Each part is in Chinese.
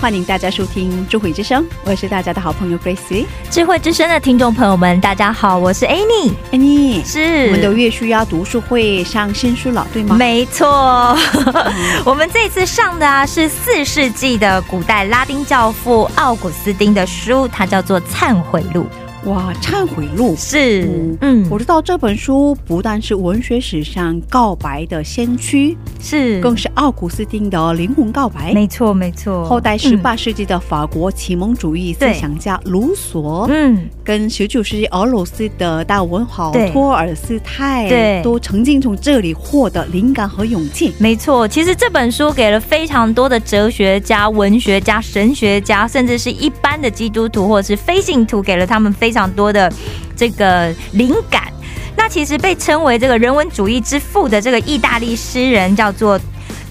欢迎大家收听智慧之声，我是大家的好朋友 Grace。智慧之声的听众朋友们，大家好，我是 Annie。Annie 是我们的月需要读书会上新书了，对吗？没错，我们这次上的啊是四世纪的古代拉丁教父奥古斯丁的书，它叫做《忏悔录》。哇，忏悔录。是嗯，嗯，我知道这本书不但是文学史上告白的先驱，是更是奥古斯丁的灵魂告白。没错没错。后代十嗯八世纪的法国启蒙主义思想家卢梭，嗯，跟十九世纪俄罗斯的大文豪托尔斯泰，对都曾经从这里获得灵感和勇气。没错，其实这本书给了非常多的哲学家、文学家、神学家，甚至是一般的基督徒或者是非信徒，给了他们非常多的这个灵感。那其实被称为这个人文主义之父的这个意大利诗人叫做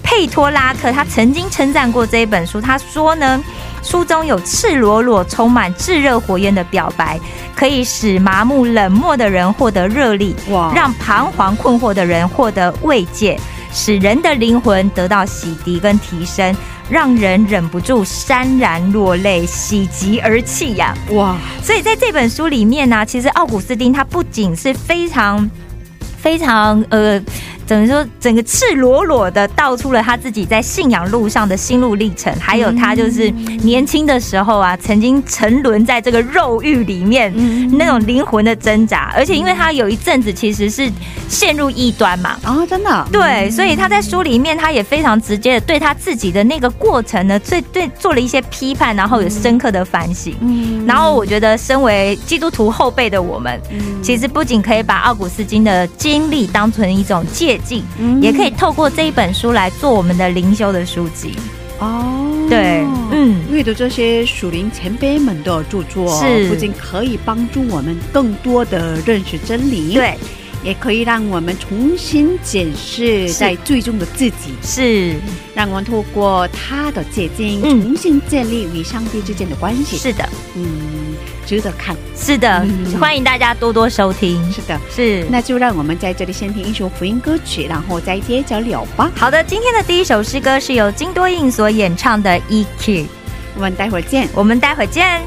佩托拉克，他曾经称赞过这一本书，他说呢。书中有赤裸裸、充满炙热火焰的表白，可以使麻木冷漠的人获得热力，哇让彷徨困惑的人获得慰藉，使人的灵魂得到洗涤跟提升，让人忍不住潸然落泪，喜极而泣呀、哇，所以在这本书里面呢、其实奥古斯丁他不仅是非常非常呃。等于说，整个赤裸裸的道出了他自己在信仰路上的心路历程，还有他就是年轻的时候啊，曾经沉沦在这个肉欲里面，嗯。那种灵魂的挣扎。而且，因为他有一阵子其实是陷入异端嘛，啊，真的，对，所以他在书里面，他也非常直接的对他自己的那个过程呢，最对做了一些批判，然后有深刻的反省。嗯。然后我觉得，身为基督徒后辈的我们，嗯。其实不仅可以把奥古斯丁的经历当成一种借鉴，嗯。也可以透过这一本书来做我们的灵修的书籍。哦，对嗯。阅读这些属灵前辈们的著作，是不仅可以帮助我们更多的认识真理，，对，也可以让我们重新检视在最终的自己，是让我们透过他的结晶，嗯重新建立与上帝之间的关系。是的，嗯，值得看。是的，嗯欢迎大家多多收听。是的，是那就让我们在这里先听一首福音歌曲，然后再接着聊吧。好的，今天的第一首诗歌是由金多印所演唱的《EQ》，我们待会儿见。我们待会儿见。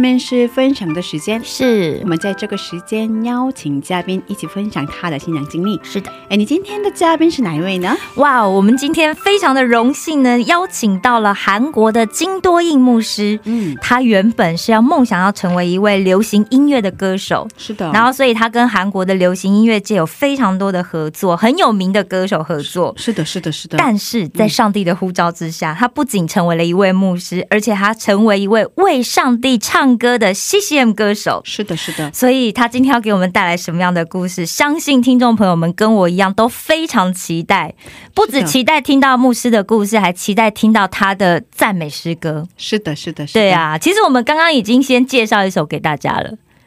面是分享的时间，是我们在这个时间邀请嘉宾一起分享他的信仰经历。是的，哎，你今天的嘉宾是哪一位呢？哇，我们今天非常的荣幸呢，邀请到了韩国的金多印牧师。嗯，他原本是要梦想要成为一位流行音乐的歌手，是的。然后所以他跟韩国的流行音乐界有非常多的合作，很有名的歌手合作。是的，是的，是的。但是在上帝的呼召之下，他不仅成为了一位牧师，而且他成为一位为上帝唱歌的 CCM 歌手。是的，是的。所以他今天要给我们带来什么样的故事？相信听众朋友们跟我一样都非常期待，不止期待听到牧师的故事，还期待听到他的赞美诗歌。是的，是的，是的。对啊，其实我们刚刚已经先介绍一首给大家了。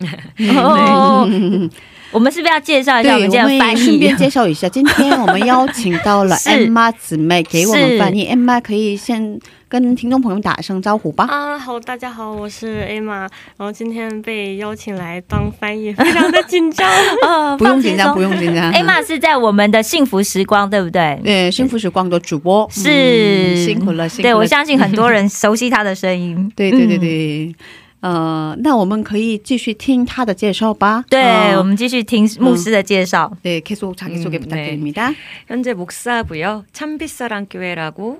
哦，我们是不是要介绍一下我，们今天翻译顺便？介绍一下，今天我们邀请到了 是 Emma 姊妹给我们翻译。Emma 可以先跟听众朋友打声招呼吧。啊，好，大家好，我是 Emma，然后今天被邀请来当翻译，非常的紧张。呃 不用紧张，不。用紧张。Emma 是在我们的幸福时光，对不对？对，幸福时光的主播是嗯辛苦了，辛苦了。对，我相信很多人熟悉他的声音。对对对嗯，对。 呃，那我们可以继续听他的介绍吧。对，呃我们继续听牧师的介绍。 네, 계속 자기소개 음, 부탁드립니다. 현재 목사고요. 참빛사랑교회라고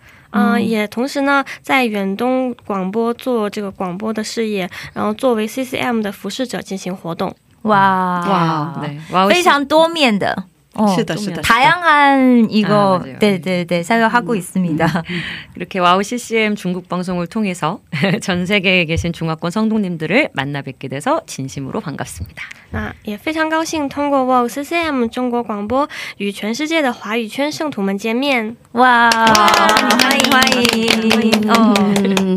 嗯，也同时呢，在远东广播做这个广播的事业，然后作为 CCM 的服饰者进行活动，哇哇，非常多面的。 哦 시다, 시다. 다양한 이거 아, 맞아요. 네네네 사용하고 있습니다. 이렇게 와우 CCM 중국 방송을 통해서 전 세계에 계신 중화권 성도님들을 만나 뵙게 돼서 진심으로 반갑습니다. 那也非常高兴通过 WOW CCM 中国广播与全世界的华语圈圣徒们见面。 와,欢迎欢迎。哦， 음,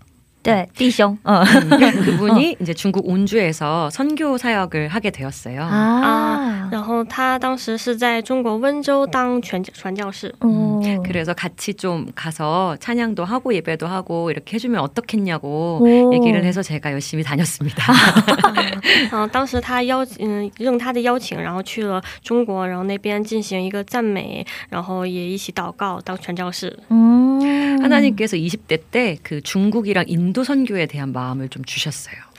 对，弟兄，嗯 그분이 이제 중국 온주에서 선교 사역을 하게 되었어요. 啊，然后他当时是在中国温州当传传教士，哦， 그래서 같이 좀 가서 찬양도 하고 예배도 하고 이렇게 해주면 어떻겠냐고 오. 얘기를 해서 제가 열심히 다녔습니다. 嗯、当时他邀嗯应他的邀请，然后去了中国，然后那边进行一个赞美，然后也一起祷告当传教士。 음. 하나님께서 20대 때 그 중국이랑 인 도 선교에 대한 마음을 좀 주셨어요.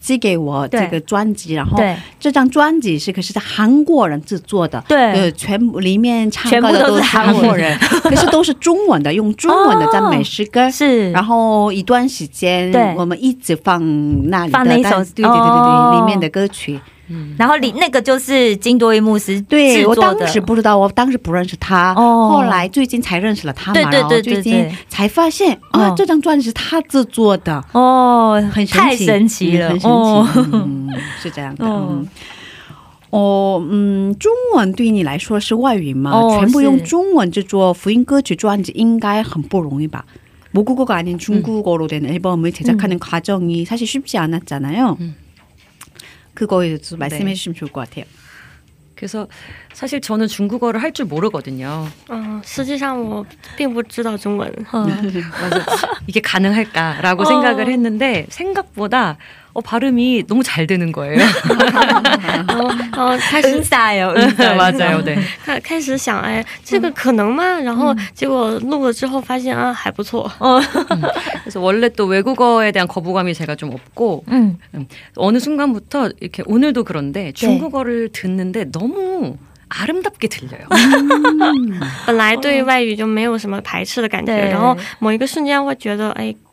寄给我这个专辑，然后这张专辑是可是在韩国人制作的，对。呃，全部里面唱歌的都是韩国人，可是都是中文的，用中文的赞美诗歌。是，然后一段时间，我们一直放那里的放那一首但对对对对哦。对，里面的歌曲。然后里那个就是金多一牧师对我制作的当时不知道，我当时不认识他，哦后来最近才认识了他嘛，对对对然后最近对对才发现啊哦，这张专辑是他制作的。哦，很神奇，太神奇了，嗯很神奇，哦嗯，是这样的，哦嗯。哦，嗯，中文对你来说是外语吗？哦全部用是中文制作福音歌曲专辑应该很不容易吧？ 모국어가 아닌 중국어로 된 앨범을 제작하는 과정이 사실 쉽지 않았잖아요. 음. 그거에 대해서 말씀해 네. 주시면 좋을 것 같아요. 그래서 사실 저는 중국어를 할 줄 모르거든요. 嗯，实际上我并不知道中文。 그래서 이게 가능할까라고 어. 생각을 했는데 생각보다 어, 발음이 너무 잘 되는 거예요. 然后，然后开始 은사요, 맞아요, 네. 开开始想，哎，这个可能吗？然后结果录了之后发现啊，还不错。 그래서 원래 또 외국어에 대한 거부감이 제가 좀 없고 음, 어느 순간부터 이렇게 오늘도 그런데 중국어를 듣는데 너무 아름답게 들려요. 本来对外语就没有什么排斥的感觉，对然后某一个瞬间会觉得，哎，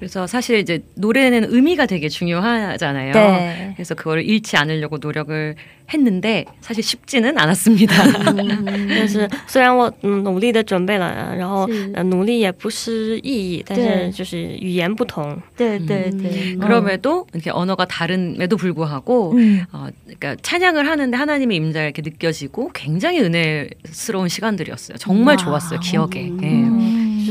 그래서 사실 이제 노래는 의미가 되게 중요하잖아요. 네. 그래서 그거를 잃지 않으려고 노력을 했는데 사실 쉽지는 않았습니다. 但是虽然我嗯努力的准备了，然后是呃努力也不失意义，但对是就是语言不同，对对对， 그럼에도 이렇게 언어가 다른에도 불구하고 嗯 어, 그러니까 찬양을 하는데 하나님의 임자가 이렇게 느껴지고 굉장히 은혜스러운 시간들이었어요. 정말 좋았어요. 기억에. 예. 嗯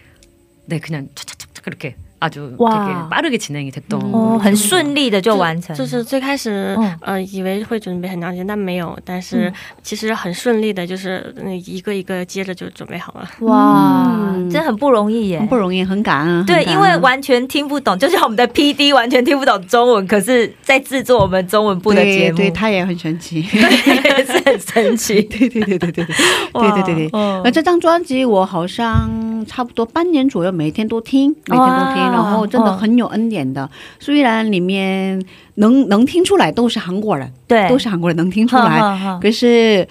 네 그냥 차차차차 그렇게 아주 와. 되게 빠르게 진행이 됐던 哦，很顺利的就完成，就是最开始、嗯呃以为会准备很长时间，但没有，但是其实很顺利的，就是嗯一个一个接着就准备好了。哇，嗯真的很不容易耶很。不容易，很感恩。对，很感恩因为完全听不懂，就像我们的 P D 完全听不懂中文，可是在制作我们中文部的节目，对对，他也很神奇。对是很神奇。对对对对对对对哇对对对。嗯而这张专辑我好像 差不多半年左右，每天都听，每天都听，然后真的很有恩典的。虽然里面能能听出来都是韩国人，对，都是韩国人能听出来，可是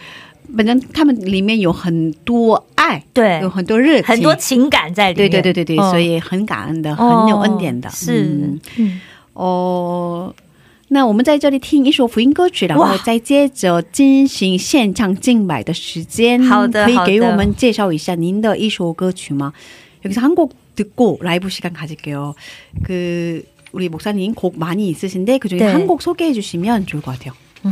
反正他们里面有很多爱，对有，很多热情，很多情感在里对面。对对对对，嗯所以很感恩的，哦很有恩典的。是嗯，嗯哦。 那我们在这里听一首福音歌曲，然后哇再接着进行现场敬拜的时间。好的可以给好的我们介绍一下您的一首歌曲吗？여기서한곡 듣고 라이브 시간 가질게요. 그 우리 목사님 곡 많이 있으신데 그 중에 네. 한 곡 소개해 주시면 좋을 것 같아요. 음.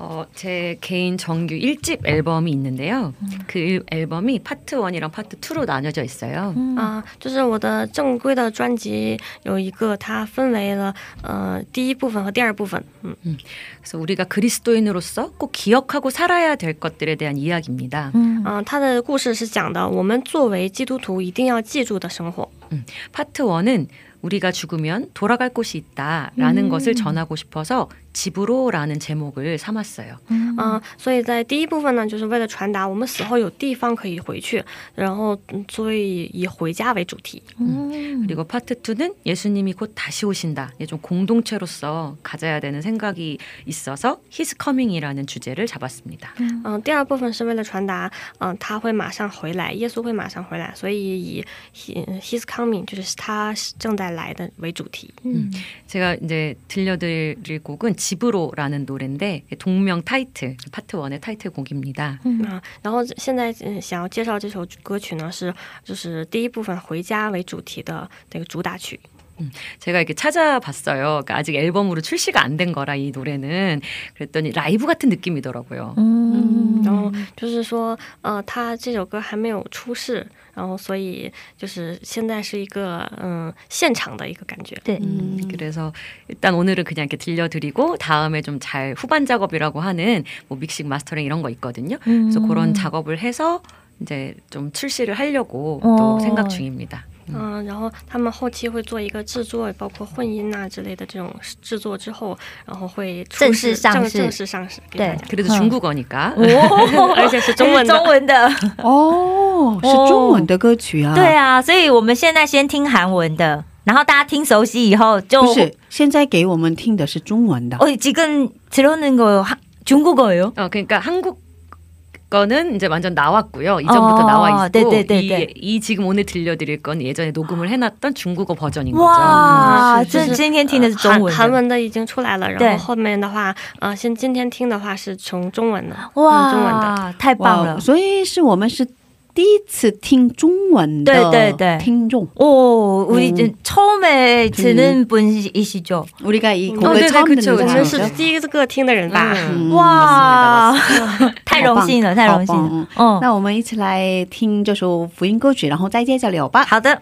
어, 제 개인 정규 1집 앨범이 있는데요. 그 앨범이 파트 1이랑 파트 2로 나뉘어져 있어요. 啊、就是我的正规的专辑有一个，它分为了呃第一部分和第二部分。嗯 그래서 우리가 그리스도인으로서 꼭 기억하고 살아야 될 것들에 대한 이야기입니다. 嗯嗯、它的故事是讲的我们作为基督徒一定要记住的生活。 파트 1은 우리가 죽으면 돌아갈 곳이 있다라는 음. 것을 전하고 싶어서 집으로라는 제목을 삼았어요. 嗯、所以在第一部分呢，就是为了传达我们死后有地方可以回去，然后嗯所以以回家为主题。 음. 그리고 파트 2는 예수님이 곧 다시 오신다. 이게 좀 공동체로서 가져야 되는 생각이 있어서 His Coming이라는 주제를 잡았습니다. 嗯、第二部分是为了传达，嗯、他会马上回来，耶稣会马上回来，所以以 he- His coming 就是他正在 来的为主题。 제가 이제 들려드릴 곡은 집으로라는 노래인데 동명 타이틀 파트 1의 타이틀곡입니다. 啊，然后现在嗯想要介绍这首歌曲呢，是就是第一部分回家为主题的那个主打曲。 제가 이렇게 찾아봤어요. 그러니까 아직 앨범으로 출시가 안 된 거라 이 노래는 그랬더니 라이브 같은 느낌이더라고요. 嗯然后就是说，呃，他这首歌还没有出世， 然后所以就是现在是一个嗯现场的一个感觉。对， 음. 그래서 일단 오늘은 그냥 이렇게 들려드리고 다음에 좀 잘 후반 작업이라고 하는 뭐 믹싱 마스터링 이런 거 있거든요. 그래서 음. 그런 작업을 해서 이제 좀 출시를 하려고 어. 또 생각 중입니다. 嗯，然后他们后期会做一个制作，包括混音啊之类的这种制作之后，然后会出正世式上市正正式上市给大对家。 그래도 음. 중국어니까 哦，而且是中文的中文的，哦，是中文的歌曲啊。对啊，所以我们现在先听韩文的， 然后大家听熟悉以后就不是，现在给我们听的是中文的。 어, 지금 들어오는 거 하- 중국어예요? 어, 그러니까 한국 거는 이제 완전 나왔고요. 이전부터 어, 나와 있고 네네네네. 이, 이 지금 오늘 들려드릴 건 예전에 녹음을 해놨던 중국어 버전인 거죠. 哇，嗯是是这今天听的是中韩文的，韩文的已经出来了，对然后后面的话，呃，现今天听的话是从中文的，嗯中文的。哇，太棒了！所以是我们是 第一次听中文的对对对听众。 오, 우리 음. 이제 처음에 듣는 분이시죠? 우리가 이 어, 곡을 네네, 처음 그쵸, 듣는 我 그쵸. 们 사람이죠. 是第一个听的人吧？ 음. 哇，太荣幸了，太荣幸好棒了。哦，那我们一起来听这首福音歌曲，然后再接着聊吧。好的。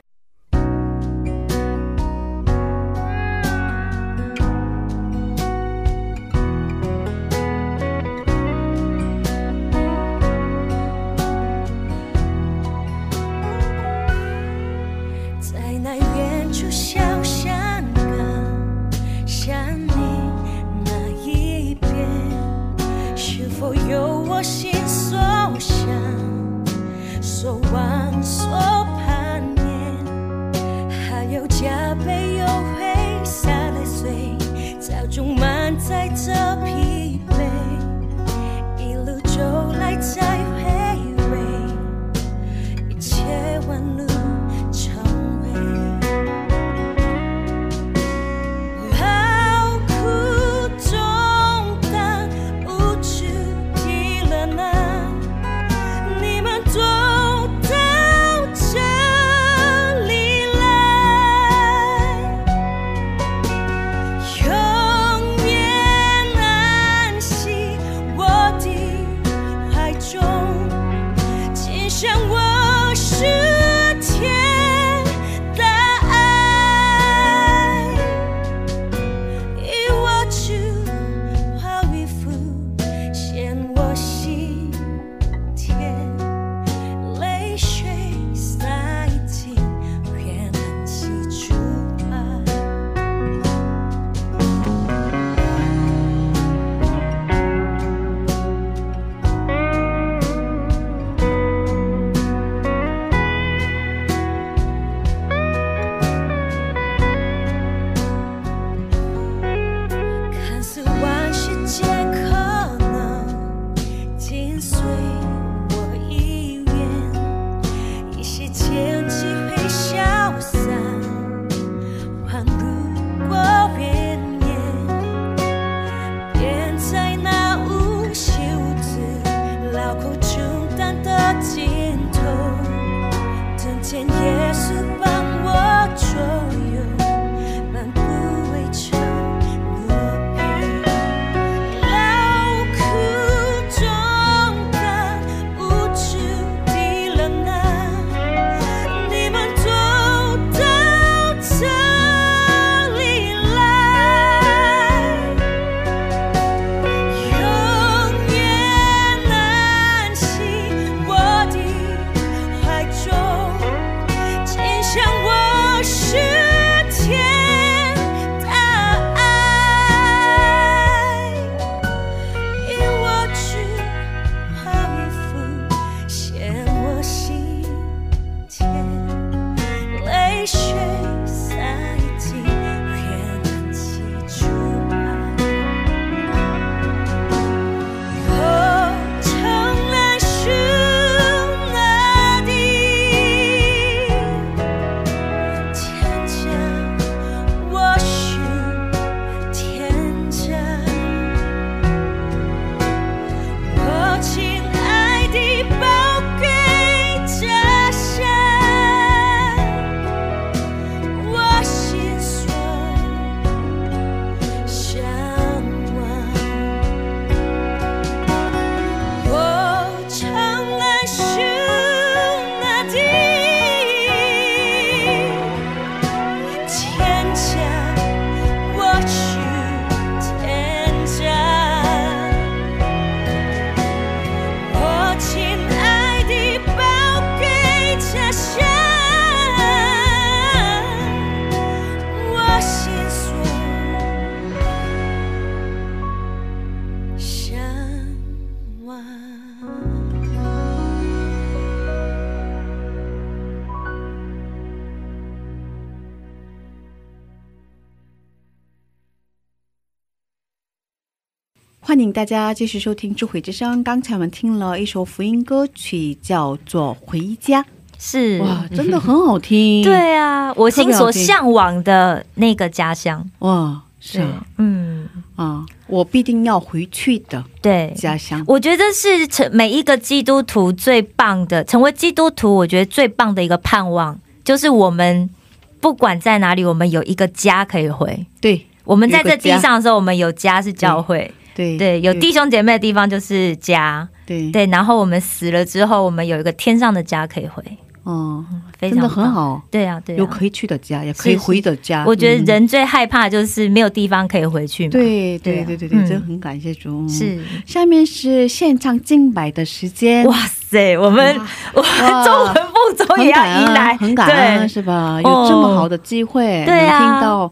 欢迎大家继续收听《智慧之声》。刚才我们听了一首福音歌曲，叫做《回家》。是哇，真的很好听。对啊，我心所向往的那个家乡。哇，是啊，嗯啊，我必定要回去的对。家乡。我觉得是成每一个基督徒最棒的，成为基督徒，我觉得最棒的一个盼望，就是我们不管在哪里，我们有一个家可以回。对我们在这地上的时候，我们有家是教会，对对，有弟兄姐妹的地方就是家，对，对。然后我们死了之后，我们有一个天上的家可以回，哦，非常真的很。好，对啊，对啊，有可以去的家，也可以回的家。我觉得嗯人最害怕就是没有地方可以回去嘛。对对啊对对对真的很感谢主。是，下面是现场敬拜的时间。哇塞，我们我们中文部终于要迎来，恩，很感恩，对，是吧？哦有这么好的机会，对啊能听到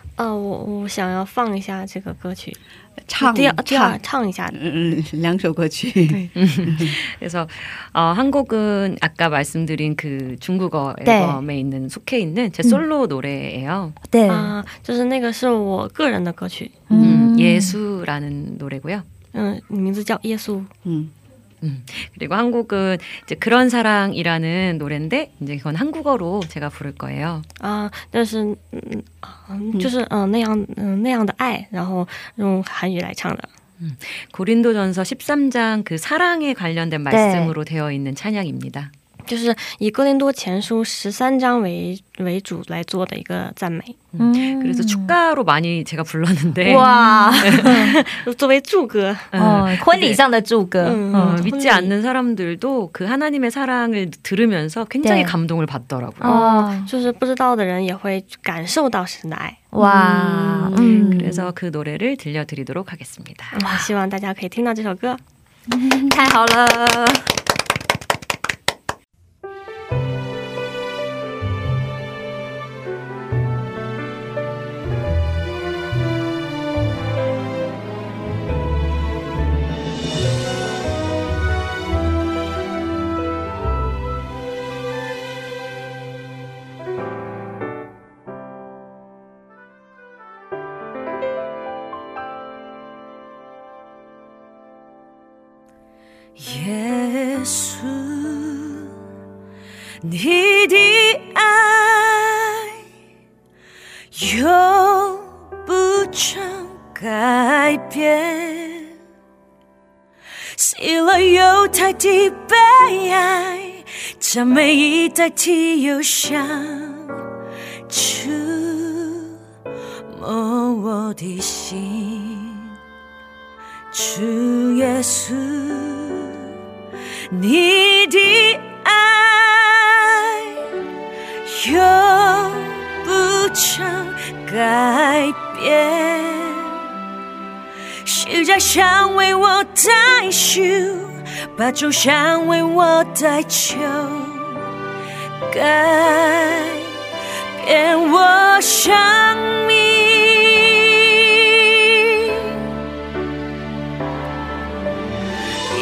呃，我我想要放一下这个歌曲， 唱第二第二 唱 唱一下。 음, 两首歌曲. 그래서 어, 한 곡은 아까 말씀드린 그 중국어 네. 앨범에 있는 속해 있는 제 솔로 노래예요. 对，啊、就是那个是我个人的歌曲， 음, 예수라는 노래고요. 嗯，名字叫《耶稣》。 음. 그리고 한 곡은 이제 그런 사랑이라는 노래인데 이제 그건 한국어로 제가 부를 거예요. 啊、但是嗯啊、就是嗯、呃那样嗯、那样的爱，然后用韩语来唱的。 고린도전서 13장 그 사랑에 관련된 말씀으로 되어 있는 찬양입니다. 就是以哥林多前书十三章为为主来做的一个赞美， 음. 그래서 축가로 많이 제가 불렀는데 哇，作为祝歌，哦，婚礼上的祝歌，嗯 어, 嗯， 믿지 않는 사람들도 그 하나님의 사랑을 들으면서 굉장히 네. 감동을 받더라고요. 哦，就是不知道的人也会感受到神的爱。哇，嗯， 그래서 그 노래를 들려드리도록 하겠습니다. 哇，希望大家可以听到这首歌。太好了。 成改变，死了又代替悲哀，赞美已代替忧伤，触摸我的心。主耶稣，你的爱永成改变，十架想为我代赎，把重伤为我代求，改变我生命。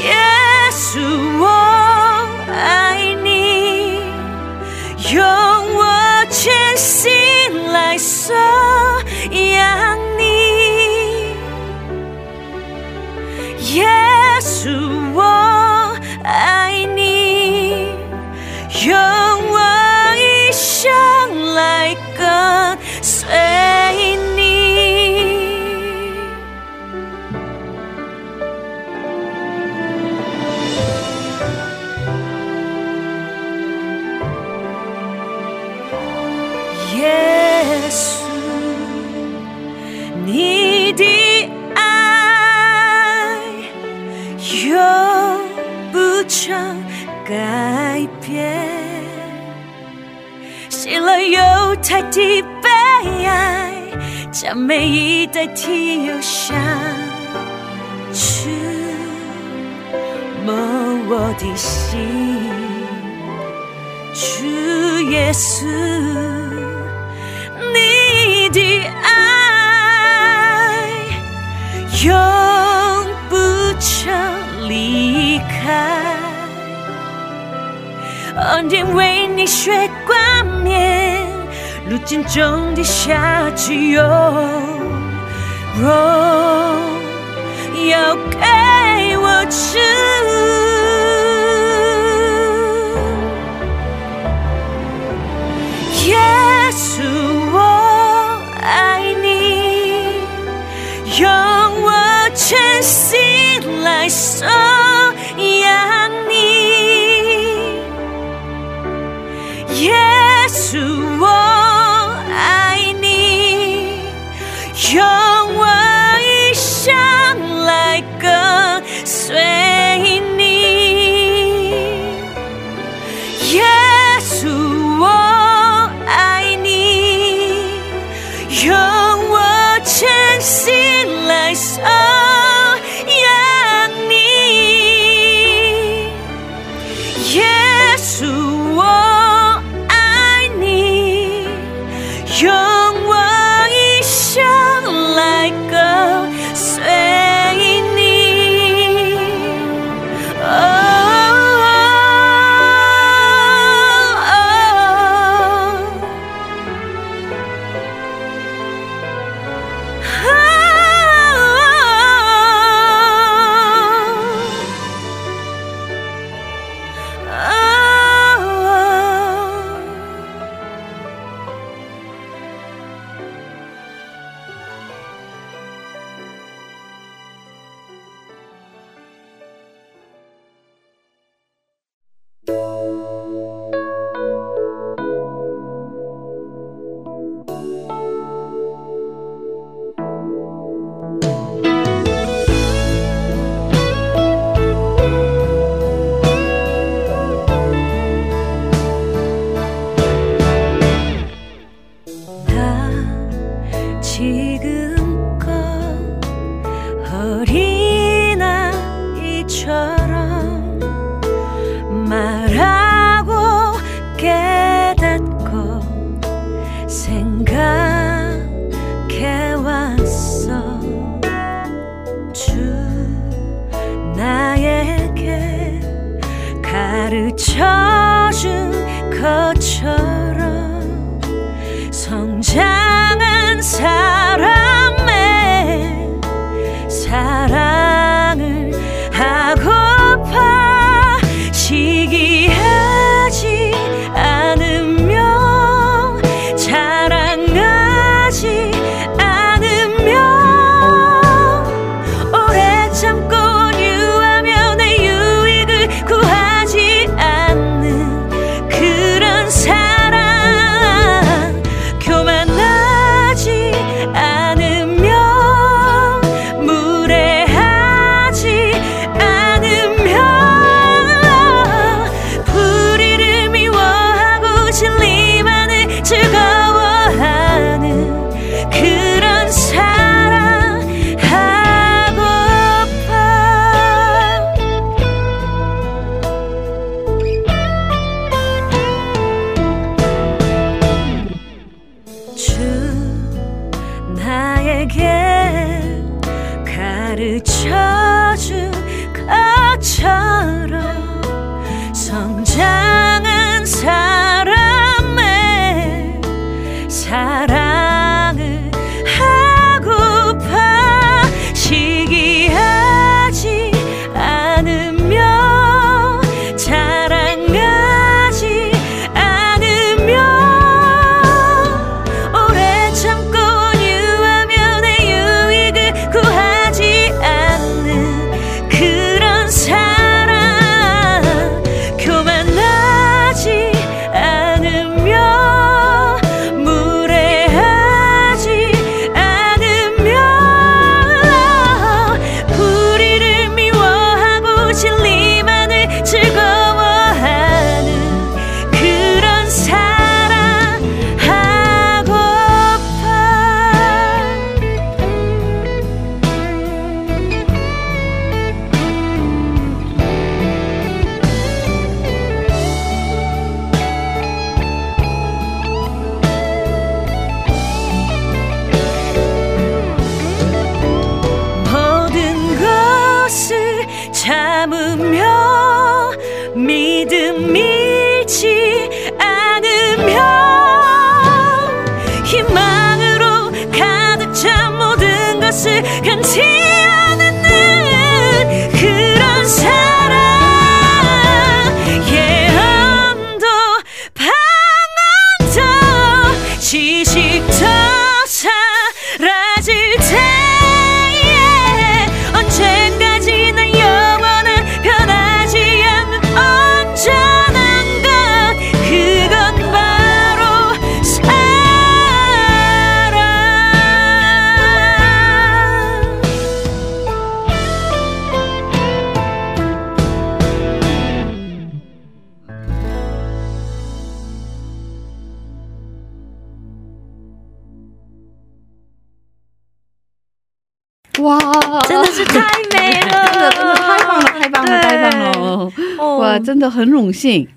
耶稣，我爱你，用我全心来颂扬你。耶稣，我爱你，改变，喜乐有代替悲哀，赞美意代替忧伤，触摸我的心，主耶稣，你的爱永不曾离开。恩典为你雪光面，如今种地下只有，若要给我吃，耶稣我爱你，用我全心来守。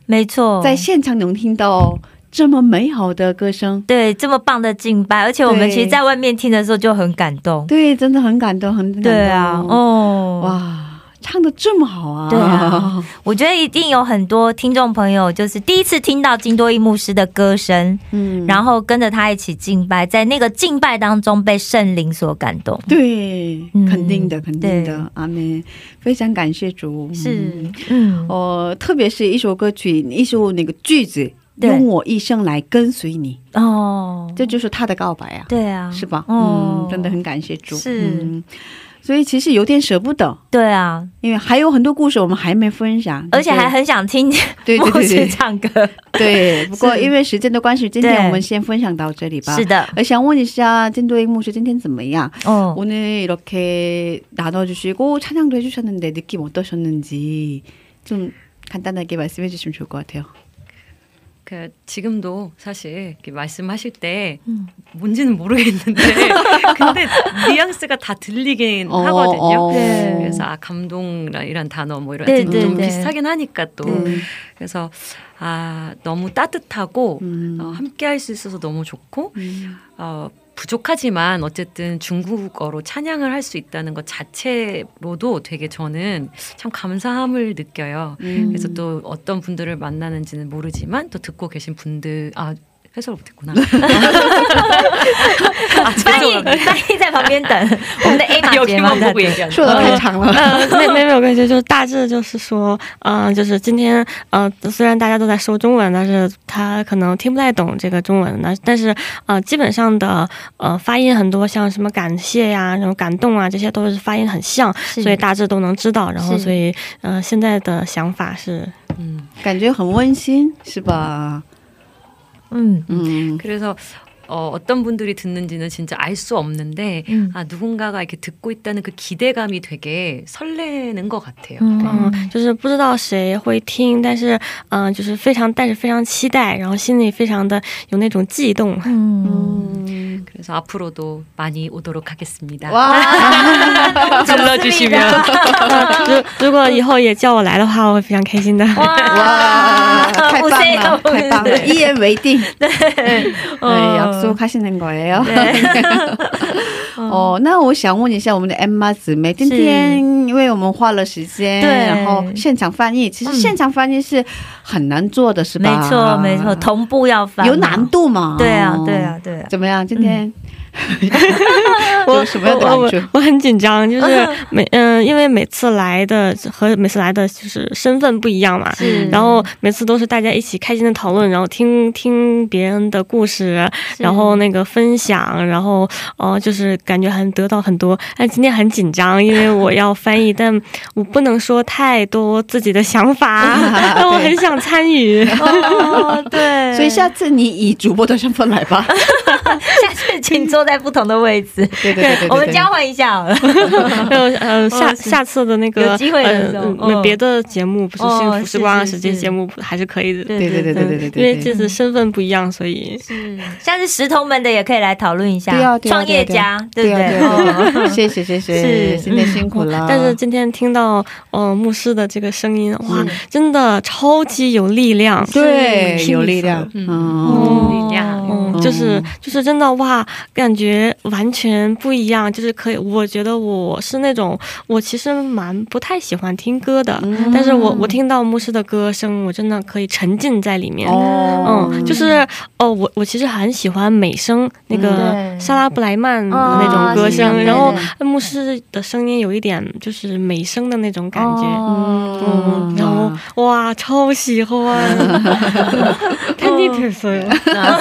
没错，在现场能听到这么美好的歌声，对这么棒的敬拜，而且我们其实在外面听的时候就很感动。对，真的很感动，很感动。对啊，哦，哇，唱的这么好啊！对啊，我觉得一定有很多听众朋友，就是第一次听到金多益牧师的歌声，嗯，然后跟着他一起敬拜，在那个敬拜当中被圣灵所感动。对，嗯肯定的，肯定的，阿妹，非常感谢主。是嗯，嗯，哦，特别是一首歌曲，一首那个句子，用我一生来跟随你，哦，这就是他的告白啊，对啊，是吧？哦。嗯，真的很感谢主。是。嗯，所以其实有点舍不得，对啊，因为还有很多故事我们还没分享，而且还很想听对对牧师对对唱歌。对。不过是因为时间的关系，今对天我们先分享到这里吧。是。的，我想问一下金도익牧师今天怎么样？ 어. 오늘 이렇게 나눠주시고 찬양도 해주셨는데 느낌 어떠셨는지 좀 간단하게 말씀해 주시면 좋을 것 같아요. 그 지금도 사실 이렇게 말씀하실 때 음. 뭔지는 모르겠는데 근데 뉘앙스가 다 들리긴 어, 하거든요. 어. 네. 그래서 아 감동이란 단어 뭐 이런 네, 좀, 네, 좀 네. 비슷하긴 하니까 또 네. 그래서 아 너무 따뜻하고 음. 어, 함께 할 수 있어서 너무 좋고 음. 어, 부족하지만 어쨌든 중국어로 찬양을 할 수 있다는 것 자체로도 되게 저는 참 감사함을 느껴요. 음. 그래서 또 어떤 분들을 만나는지는 모르지만 또 듣고 계신 분들 아 해설 못했구나. 翻译翻译在旁边等，我们的 A 马姐嘛 여기만 在 보고 얘기하는 说的太长了。呃，没没没有关系，就是大致就是说，嗯、就是今天呃，虽然大家都在说中文，但是他可能听不太懂这个中文，那但是呃，基本上的呃发音很多，像什么感谢呀、什么感动啊，这些都是发音很像，是所以大致都能知道。然后是所以呃，现在的想法是， 음. 感觉很温馨，是吧？ 嗯嗯， 그래서 어, 어떤 분들이 듣는지는 진짜 알 수 없는데 음. 아 누군가가 이렇게 듣고 있다는 그 기대감이 되게 설레는 것 같아요. 嗯、就是不知道谁会听，但是嗯、呃就是非常，但是非常期待，然后心里非常的有那种悸动。嗯， 음. 그래서 앞으로도 많이 오도록 하겠습니다. 와, 불러주시면 如如果以后也叫我来的话，我会非常开心的。 와, 太棒了，太棒了，一言为定， 네. 네, 약속하시는 거예요. 어, 那我想问一下我们的 Emma 姊妹，今天因为我们花了时间，对然后现场翻译，其实现场翻译是很难做的，是吧？没错没错，同步要翻嘛有难，度嘛？对啊对啊对啊，怎么样？今天 我有什么样的我我感觉？我很紧张，就是每嗯、因为每次来的和每次来的就是身份不一样嘛，然后每次都是大家一起开心的讨论，然后听听别人的故事，然后那个分享，然后哦、呃就是感觉很得到很多。但今天很紧张，因为我要翻译，但我不能说太多自己的想法，但我很想参与。哦，对，所以下次你以主播的身份来吧。下次请坐在不同的位置，对对对对对，我们交换一下好了。呃呃，下下次的那个有机会的时候呃哦。别的节目不是哦幸福时光啊，是是。是时间节目还是可以的。对对对对对对对，因为这次身份不一样，所以。是，像是石头们的也可以来讨论一下，对啊对啊创业家，对不对？啊对？对啊对啊。哦。谢谢谢谢，是。今天辛苦了。但是今天听到呃牧师的这个声音，哇是，真的超级有力量。对有力量，嗯。有。力量嗯，就是就是真的哇，感觉完全不一样。就是可以，我觉得我是那种，我其实蛮不太喜欢听歌的，嗯但是我我听到牧师的歌声，我真的可以沉浸在里面。哦嗯，就是哦，我我其实很喜欢美声，那个对莎拉布莱曼那种歌声，是然后牧师的声音有一点就是美声的那种感觉。哦嗯，然后哇，超喜欢，太厉害了。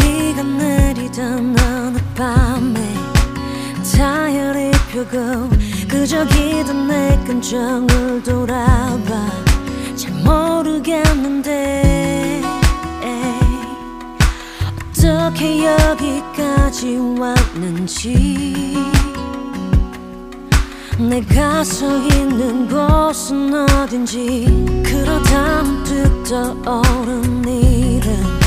내리던 어느 밤에 자연이 표 펴고 그저 기던 내 감정을 돌아봐. 잘 모르겠는데 어떻게 여기까지 왔는지. 내가 서 있는 곳은 어딘지. 그러다 문득 떠오른 이름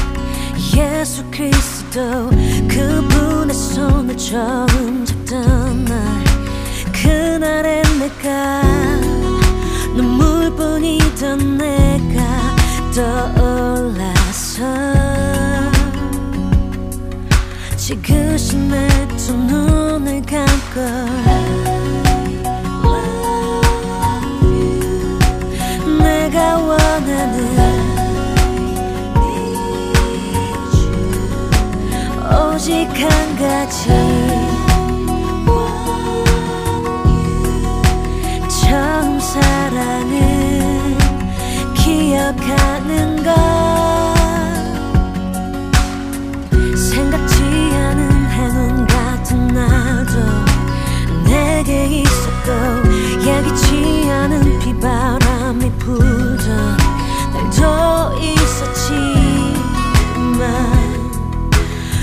예수 그리스도 그분의 손을 처음 잡던 날 그날의 내가 눈물뿐이던 내가 떠올라서 지그시 내두 눈을 감고 오직 한 가지. 처음 사랑은 기억하는 것. 생각지 않은 행운 같은 날도 내게 있었고 예기치 않은 비바람이 불던 날도 있었지만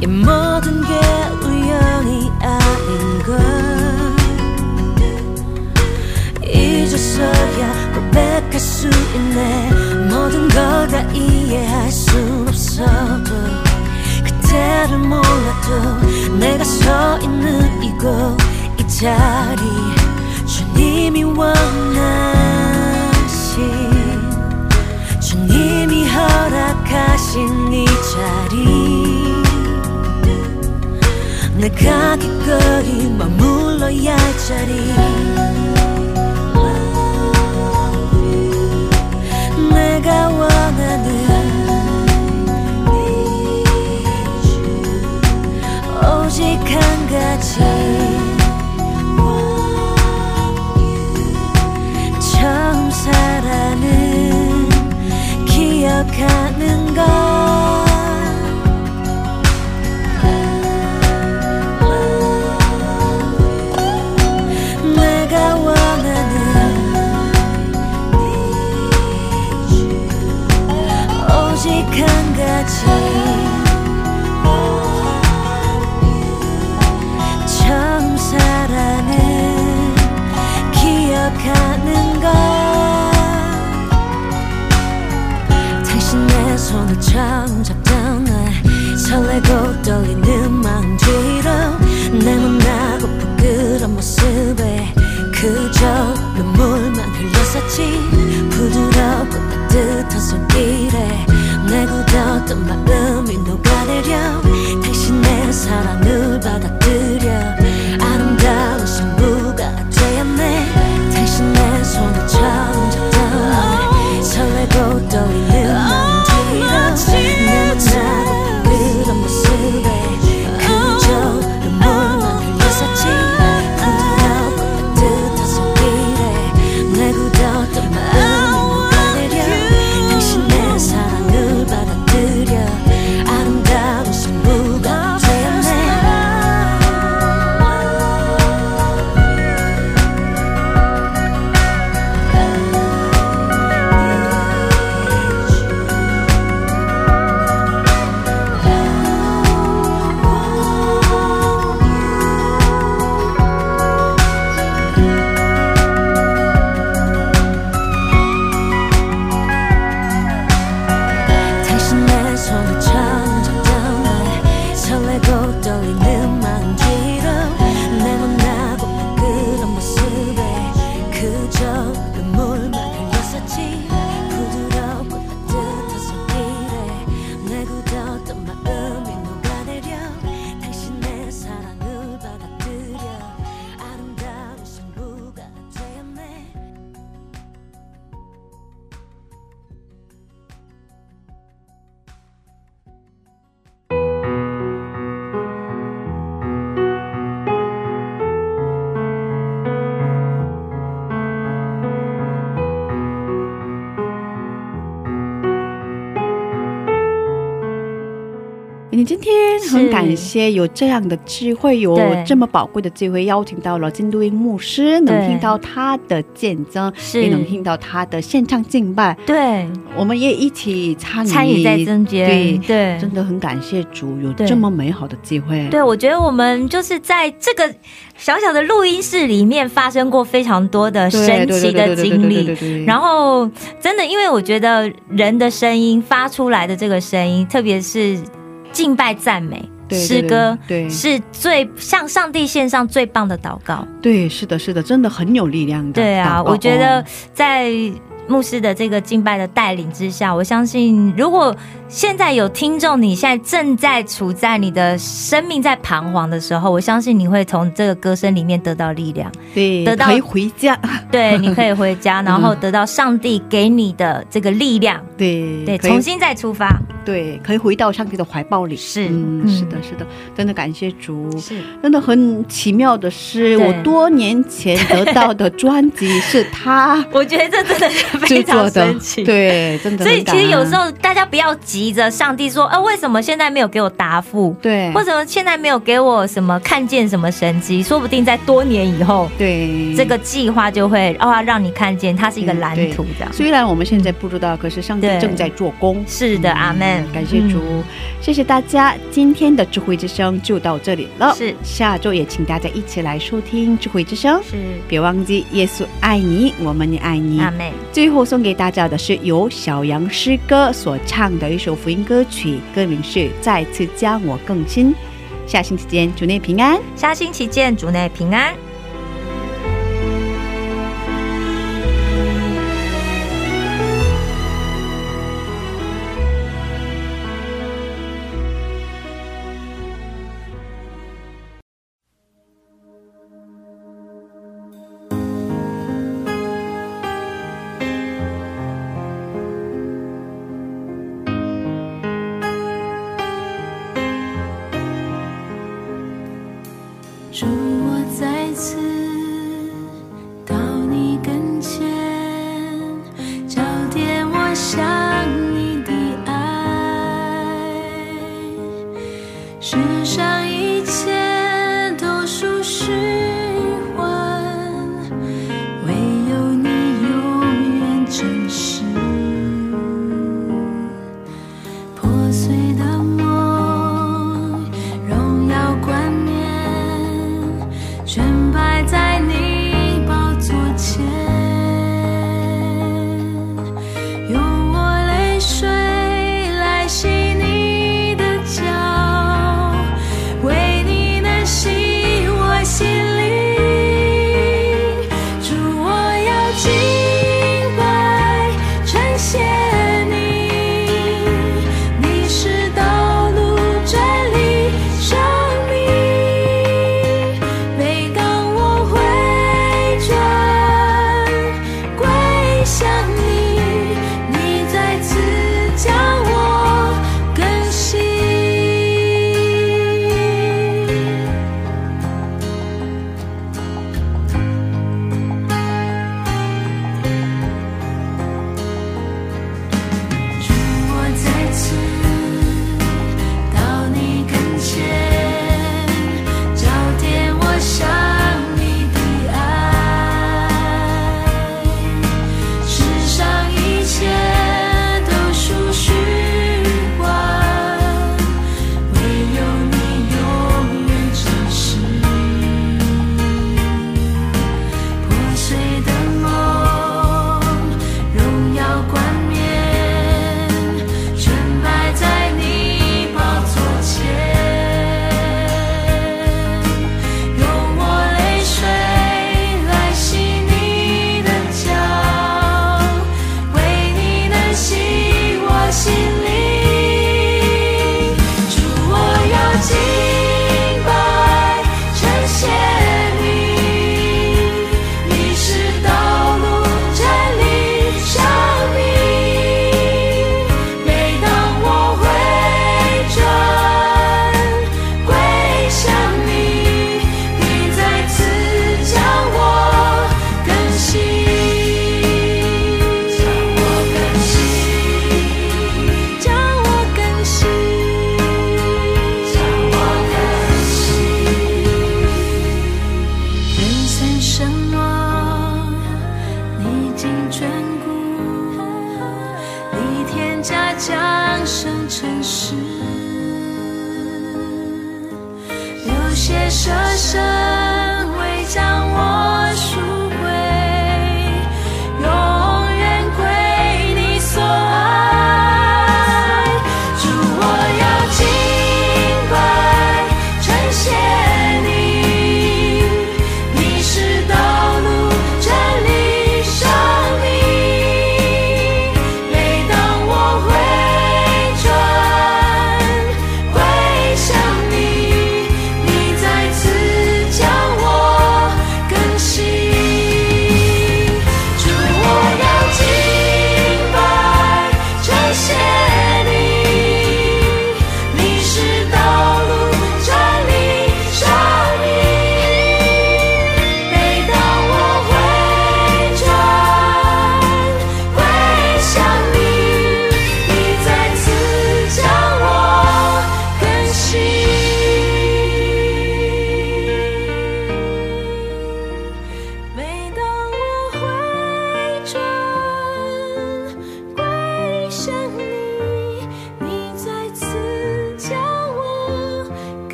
이 모든 게 우연이 아닌 걸. 잊어서야 고백할 수 있네. 모든 걸 다 이해할 순 없어도 그때를 몰라도 내가 서 있는 이곳 이 자리 주님이 원하신 주님이 허락하신 이 자리 내가 기꺼이 머물러야 할 자리. 내가 원하는 오직 한 가지. 처음 사랑은 기억하는 것 처음 잡던 날 설레고 떨리는 마음 뒤로 내 못나고 부끄러운 모습에 그저 눈물만 흘렸었지. 부드럽고 따뜻한 손길에 내 굳었던 마음이 녹아 谢有这样的机会，有这么宝贵的机会，邀请到了金都英牧师，能听到他的见证，也能听到他的现场敬拜，对，我们也一起参与参与在中间，对，对。真的很感谢主有这么美好的机会。对，我觉得我们就是在这个小小的录音室里面发生过非常多的，神奇的经历。然后，真的，因为我觉得人的声音发出来的这个声音，特别是敬拜赞美对诗歌，对对是最向上帝献上最棒的祷告。对，是的，是的，真的很有力量的。对啊，我觉得哦在牧师的这个敬拜的带领之下，我相信，如果现在有听众，你现在正在处在你的生命在彷徨的时候，我相信你会从这个歌声里面得到力量。对，得到可以回家。对，你可以回家，然后得到上帝给你的这个力量，对对，重新再出发。对，可以回到上帝的怀抱里。是是的，是的，真的感谢主。是真的很奇妙的是，我多年前得到的专辑是他 我觉得这真的是 非制常神奇。。对，真的所以。其实有时候大家不要急着上帝说，呃，为什么现在没有给我答复？对，为什么现在没有给我什么看见什么神迹？说不定在多年以后，对这个计划就会哦让你看见它是一个蓝图这样。虽然我们现在不知道，可是上帝正在做工。是的，阿门。感谢主，嗯谢谢大家。今天的智慧之声就到这里了。是下周也请大家一起来收听智慧之声。是别忘记，耶稣爱你，我们也爱你。阿妹，最最后送给大家的是由小杨诗歌所唱的一首福音歌曲，歌名是《再次将我更新》。下星期见，主内平安。下星期见，主内平安。